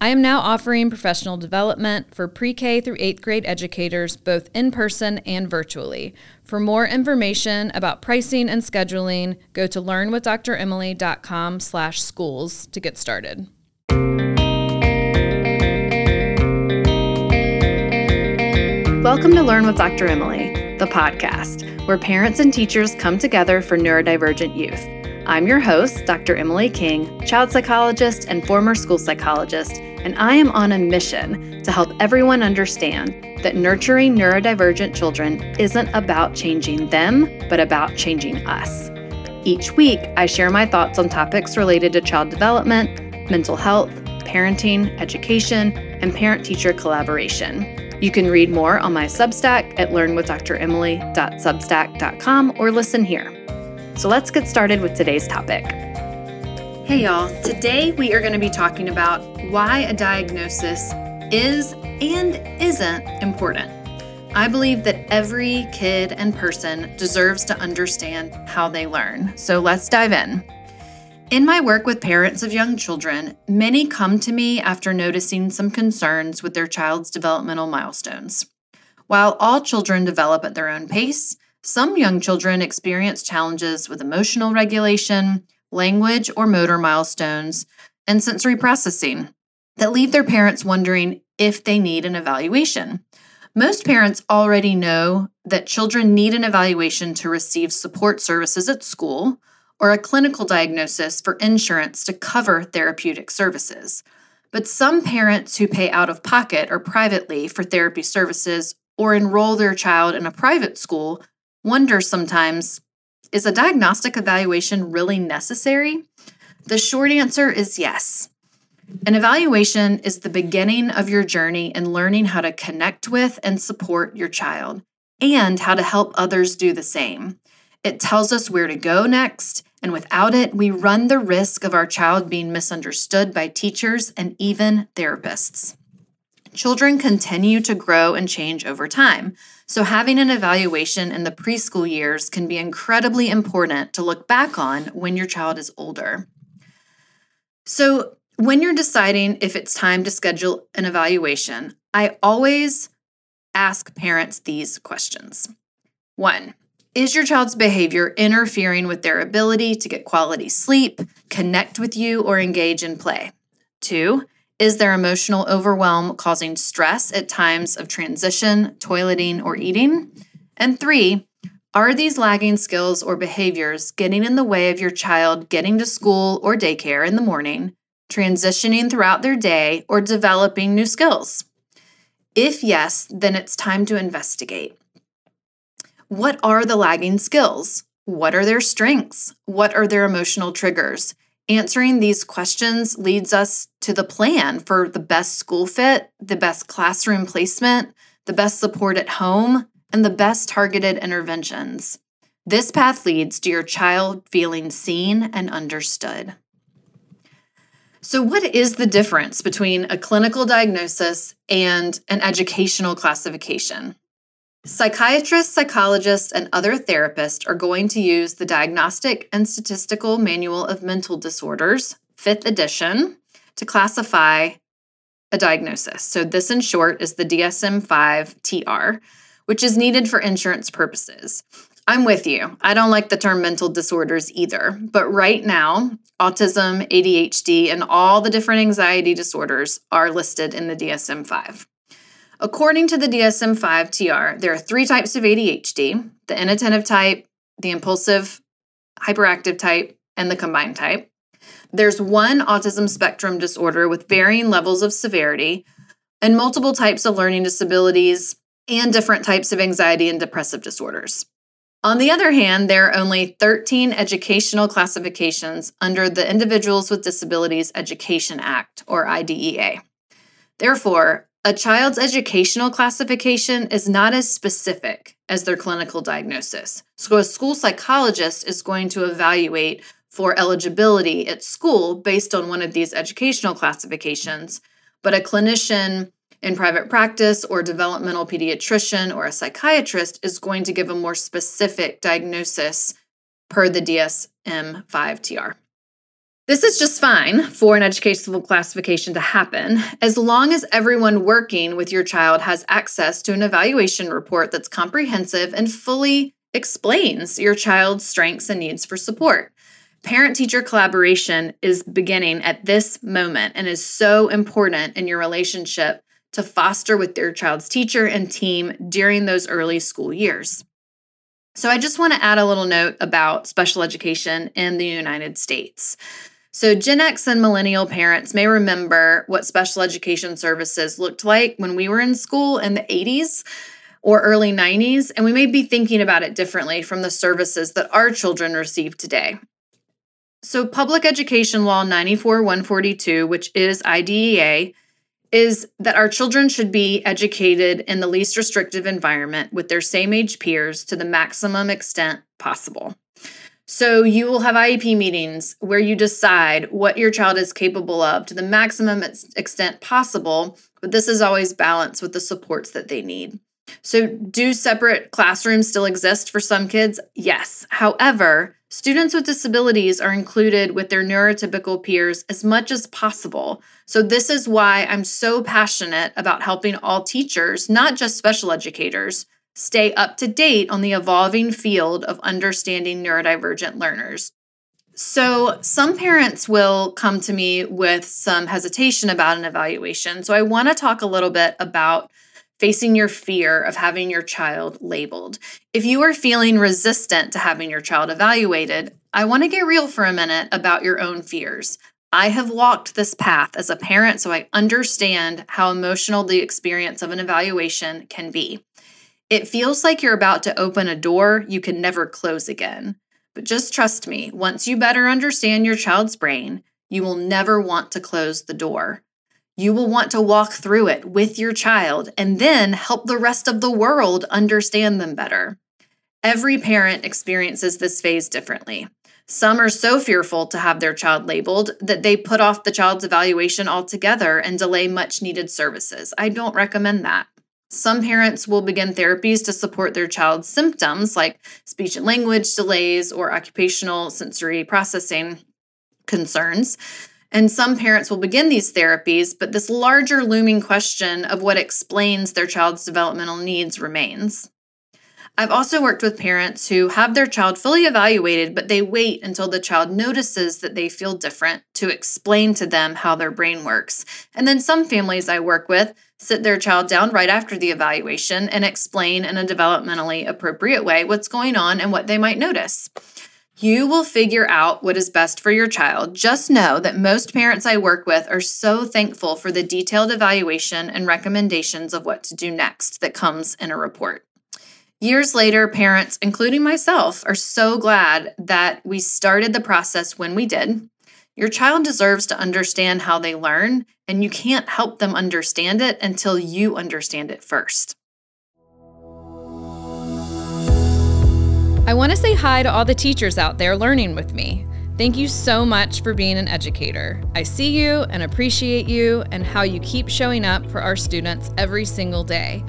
I am now offering professional development for pre K through eighth grade educators, both in person and virtually. For more information about pricing and scheduling, go to learnwithdremily.com slash schools to get started. Welcome to Learn with Dr. Emily, the podcast where parents and teachers come together for neurodivergent youth. I'm your host, Dr. Emily King, child psychologist and former school psychologist, and I am on a mission to help everyone understand that nurturing neurodivergent children isn't about changing them, but about changing us. Each week, I share my thoughts on topics related to child development, mental health, parenting, education, and parent teacher collaboration. You can read more on my Substack at learnwithdremily.substack.com or listen here. So let's get started with today's topic. Hey, y'all. Today we are going to be talking about why a diagnosis is and isn't important. I believe that every kid and person deserves to understand how they learn. So let's dive in. In my work with parents of young children, many come to me after noticing some concerns with their child's developmental milestones. While all children develop at their own pace, some young children experience challenges with emotional regulation, language or motor milestones, and sensory processing that leave their parents wondering if they need an evaluation. Most parents already know that children need an evaluation to receive support services at school or a clinical diagnosis for insurance to cover therapeutic services. But some parents who pay out of pocket or privately for therapy services or enroll their child in a private school wonder sometimes is a diagnostic evaluation really necessary? The short answer is yes. An evaluation is the beginning of your journey in learning how to connect with and support your child and how to help others do the same. It tells us where to go next, and without it, we run the risk of our child being misunderstood by teachers and even therapists. Children continue to grow and change over time. So, having an evaluation in the preschool years can be incredibly important to look back on when your child is older. So, when you're deciding if it's time to schedule an evaluation, I always ask parents these questions. One, is your child's behavior interfering with their ability to get quality sleep, connect with you, or engage in play? Two, is their emotional overwhelm causing stress at times of transition, toileting, or eating? And three, are these lagging skills or behaviors getting in the way of your child getting to school or daycare in the morning, transitioning throughout their day, or developing new skills? If yes, then it's time to investigate. What are the lagging skills? What are their strengths? What are their emotional triggers? Answering these questions leads us to the plan for the best school fit, the best classroom placement, the best support at home, and the best targeted interventions. This path leads to your child feeling seen and understood. So, what is the difference between a clinical diagnosis and an educational classification? Psychiatrists, psychologists, and other therapists are going to use the Diagnostic and Statistical Manual of Mental Disorders, 5th edition, to classify a diagnosis. So, this in short is the DSM 5 TR, which is needed for insurance purposes. I'm with you. I don't like the term mental disorders either. But right now, autism, ADHD, and all the different anxiety disorders are listed in the DSM 5. According to the DSM 5 TR, there are three types of ADHD the inattentive type, the impulsive hyperactive type, and the combined type. There's one autism spectrum disorder with varying levels of severity, and multiple types of learning disabilities, and different types of anxiety and depressive disorders. On the other hand, there are only 13 educational classifications under the Individuals with Disabilities Education Act, or IDEA. Therefore, a child's educational classification is not as specific as their clinical diagnosis. So, a school psychologist is going to evaluate for eligibility at school based on one of these educational classifications, but a clinician in private practice or developmental pediatrician or a psychiatrist is going to give a more specific diagnosis per the DSM 5TR. This is just fine for an educational classification to happen as long as everyone working with your child has access to an evaluation report that's comprehensive and fully explains your child's strengths and needs for support. Parent teacher collaboration is beginning at this moment and is so important in your relationship to foster with their child's teacher and team during those early school years. So, I just want to add a little note about special education in the United States. So, Gen X and millennial parents may remember what special education services looked like when we were in school in the 80s or early 90s, and we may be thinking about it differently from the services that our children receive today. So, Public Education Law 94 142, which is IDEA, is that our children should be educated in the least restrictive environment with their same age peers to the maximum extent possible. So, you will have IEP meetings where you decide what your child is capable of to the maximum extent possible, but this is always balanced with the supports that they need. So, do separate classrooms still exist for some kids? Yes. However, students with disabilities are included with their neurotypical peers as much as possible. So, this is why I'm so passionate about helping all teachers, not just special educators, stay up to date on the evolving field of understanding neurodivergent learners. So, some parents will come to me with some hesitation about an evaluation. So, I want to talk a little bit about facing your fear of having your child labeled. If you are feeling resistant to having your child evaluated, I want to get real for a minute about your own fears. I have walked this path as a parent, so I understand how emotional the experience of an evaluation can be. It feels like you're about to open a door you can never close again. But just trust me, once you better understand your child's brain, you will never want to close the door. You will want to walk through it with your child and then help the rest of the world understand them better. Every parent experiences this phase differently. Some are so fearful to have their child labeled that they put off the child's evaluation altogether and delay much needed services. I don't recommend that. Some parents will begin therapies to support their child's symptoms like speech and language delays or occupational sensory processing concerns. And some parents will begin these therapies, but this larger looming question of what explains their child's developmental needs remains. I've also worked with parents who have their child fully evaluated, but they wait until the child notices that they feel different to explain to them how their brain works. And then some families I work with sit their child down right after the evaluation and explain in a developmentally appropriate way what's going on and what they might notice. You will figure out what is best for your child. Just know that most parents I work with are so thankful for the detailed evaluation and recommendations of what to do next that comes in a report. Years later, parents, including myself, are so glad that we started the process when we did. Your child deserves to understand how they learn, and you can't help them understand it until you understand it first. I want to say hi to all the teachers out there learning with me. Thank you so much for being an educator. I see you and appreciate you and how you keep showing up for our students every single day.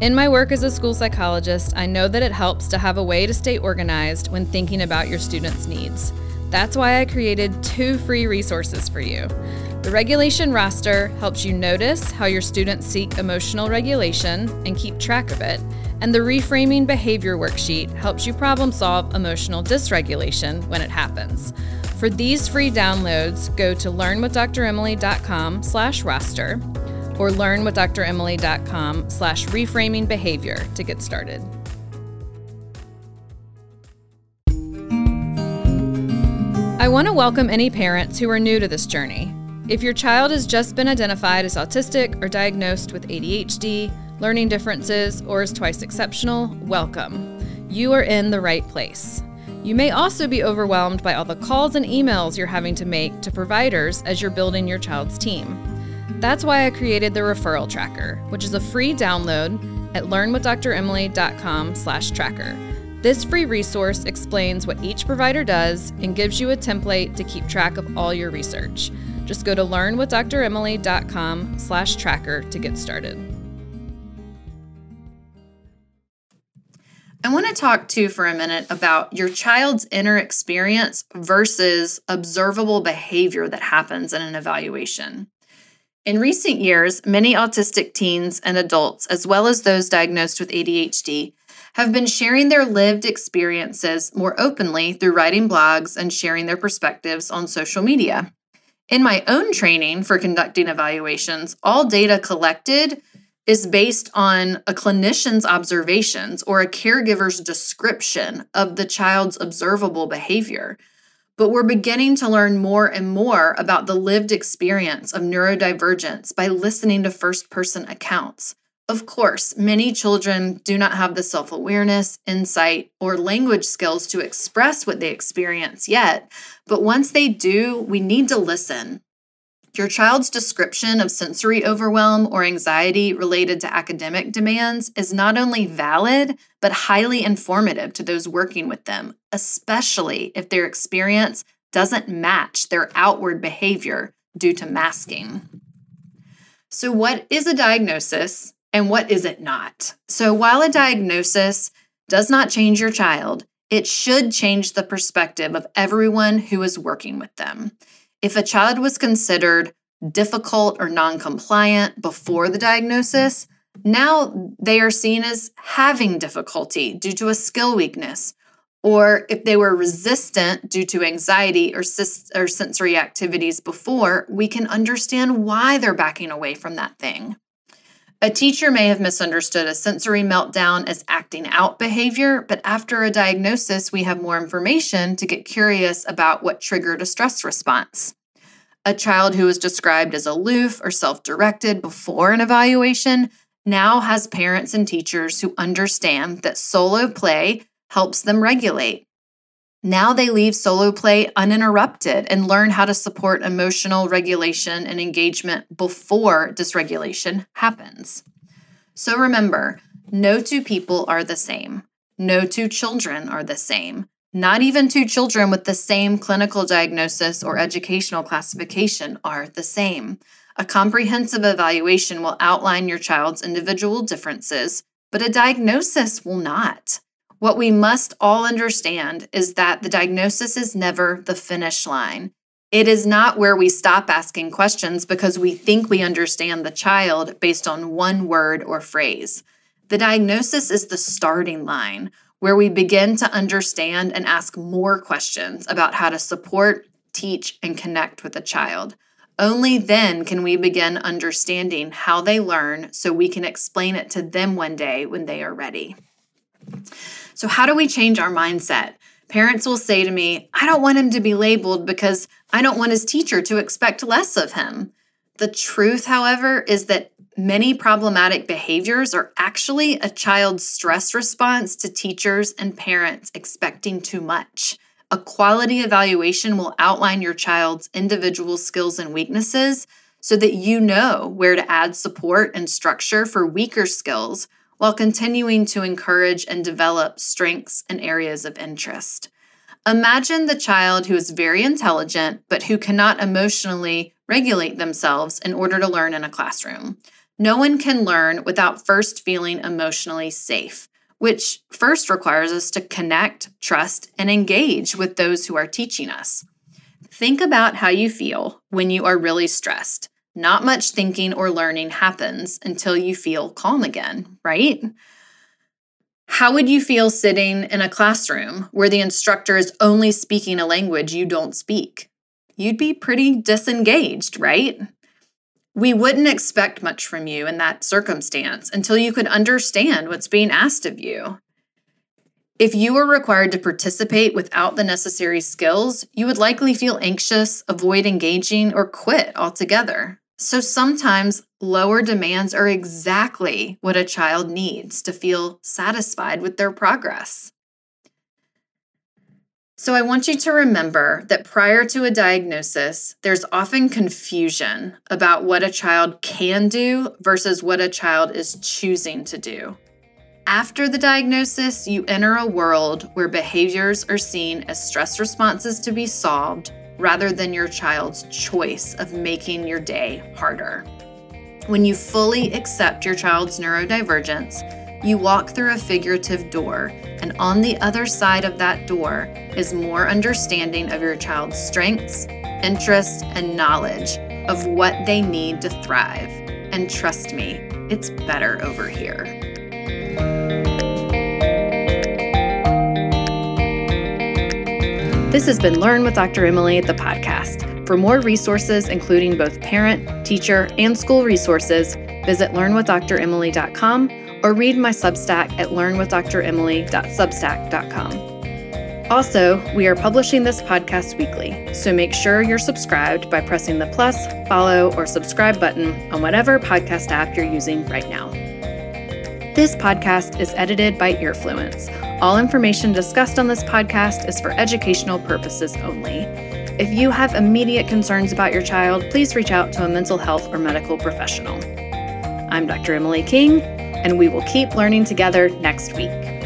In my work as a school psychologist, I know that it helps to have a way to stay organized when thinking about your students' needs. That's why I created two free resources for you. The regulation roster helps you notice how your students seek emotional regulation and keep track of it and the Reframing Behavior Worksheet helps you problem solve emotional dysregulation when it happens. For these free downloads, go to learnwithdremily.com slash roster or learnwithdremily.com slash reframing behavior to get started. I want to welcome any parents who are new to this journey. If your child has just been identified as autistic or diagnosed with ADHD, learning differences, or is twice exceptional, welcome. You are in the right place. You may also be overwhelmed by all the calls and emails you're having to make to providers as you're building your child's team. That's why I created the referral tracker, which is a free download at learnwithdremily.com/tracker. This free resource explains what each provider does and gives you a template to keep track of all your research. Just go to learnwithdremily.com/tracker to get started. I want to talk to for a minute about your child's inner experience versus observable behavior that happens in an evaluation. In recent years, many autistic teens and adults, as well as those diagnosed with ADHD, have been sharing their lived experiences more openly through writing blogs and sharing their perspectives on social media. In my own training for conducting evaluations, all data collected is based on a clinician's observations or a caregiver's description of the child's observable behavior. But we're beginning to learn more and more about the lived experience of neurodivergence by listening to first person accounts. Of course, many children do not have the self awareness, insight, or language skills to express what they experience yet, but once they do, we need to listen your child's description of sensory overwhelm or anxiety related to academic demands is not only valid, but highly informative to those working with them, especially if their experience doesn't match their outward behavior due to masking. So, what is a diagnosis and what is it not? So, while a diagnosis does not change your child, it should change the perspective of everyone who is working with them. If a child was considered difficult or non compliant before the diagnosis, now they are seen as having difficulty due to a skill weakness. Or if they were resistant due to anxiety or, or sensory activities before, we can understand why they're backing away from that thing. A teacher may have misunderstood a sensory meltdown as acting out behavior, but after a diagnosis, we have more information to get curious about what triggered a stress response. A child who was described as aloof or self directed before an evaluation now has parents and teachers who understand that solo play helps them regulate. Now they leave solo play uninterrupted and learn how to support emotional regulation and engagement before dysregulation happens. So remember, no two people are the same. No two children are the same. Not even two children with the same clinical diagnosis or educational classification are the same. A comprehensive evaluation will outline your child's individual differences, but a diagnosis will not. What we must all understand is that the diagnosis is never the finish line. It is not where we stop asking questions because we think we understand the child based on one word or phrase. The diagnosis is the starting line where we begin to understand and ask more questions about how to support, teach, and connect with a child. Only then can we begin understanding how they learn so we can explain it to them one day when they are ready. So, how do we change our mindset? Parents will say to me, I don't want him to be labeled because I don't want his teacher to expect less of him. The truth, however, is that many problematic behaviors are actually a child's stress response to teachers and parents expecting too much. A quality evaluation will outline your child's individual skills and weaknesses so that you know where to add support and structure for weaker skills while continuing to encourage and develop strengths and areas of interest. Imagine the child who is very intelligent but who cannot emotionally regulate themselves in order to learn in a classroom. No one can learn without first feeling emotionally safe, which first requires us to connect, trust, and engage with those who are teaching us. Think about how you feel when you are really stressed. Not much thinking or learning happens until you feel calm again, right? How would you feel sitting in a classroom where the instructor is only speaking a language you don't speak? You'd be pretty disengaged, right? We wouldn't expect much from you in that circumstance until you could understand what's being asked of you. If you were required to participate without the necessary skills, you would likely feel anxious, avoid engaging, or quit altogether. So sometimes lower demands are exactly what a child needs to feel satisfied with their progress. So, I want you to remember that prior to a diagnosis, there's often confusion about what a child can do versus what a child is choosing to do. After the diagnosis, you enter a world where behaviors are seen as stress responses to be solved rather than your child's choice of making your day harder. When you fully accept your child's neurodivergence, you walk through a figurative door, and on the other side of that door is more understanding of your child's strengths, interests, and knowledge of what they need to thrive. And trust me, it's better over here. This has been Learn with Dr. Emily, the podcast. For more resources, including both parent, teacher, and school resources, visit learnwithdremily.com or read my Substack at learnwithdremily.substack.com. Also, we are publishing this podcast weekly, so make sure you're subscribed by pressing the plus, follow, or subscribe button on whatever podcast app you're using right now. This podcast is edited by Earfluence. All information discussed on this podcast is for educational purposes only. If you have immediate concerns about your child, please reach out to a mental health or medical professional. I'm Dr. Emily King, and we will keep learning together next week.